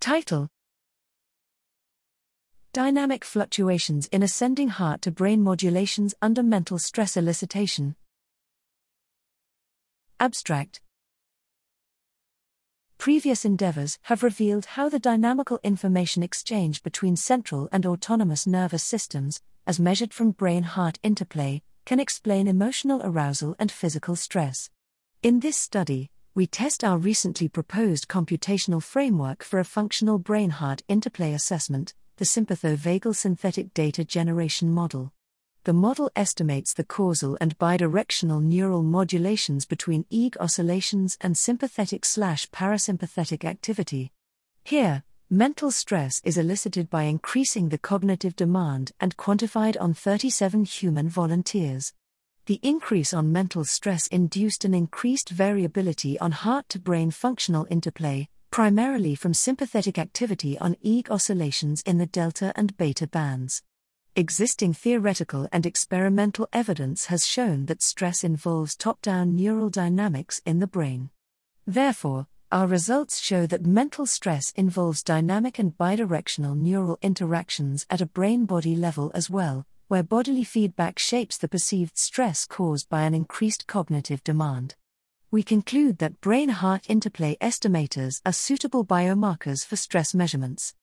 Title Dynamic fluctuations in ascending heart to brain modulations under mental stress elicitation. Abstract Previous endeavors have revealed how the dynamical information exchange between central and autonomous nervous systems, as measured from brain heart interplay, can explain emotional arousal and physical stress. In this study, we test our recently proposed computational framework for a functional brain heart interplay assessment, the sympatho-vagal synthetic data generation model. The model estimates the causal and bidirectional neural modulations between EEG oscillations and sympathetic slash parasympathetic activity. Here, mental stress is elicited by increasing the cognitive demand and quantified on 37 human volunteers. The increase on mental stress induced an increased variability on heart to brain functional interplay, primarily from sympathetic activity on EEG oscillations in the delta and beta bands. Existing theoretical and experimental evidence has shown that stress involves top down neural dynamics in the brain. Therefore, our results show that mental stress involves dynamic and bidirectional neural interactions at a brain body level as well, where bodily feedback shapes the perceived stress caused by an increased cognitive demand we conclude that brain heart interplay estimators are suitable biomarkers for stress measurements.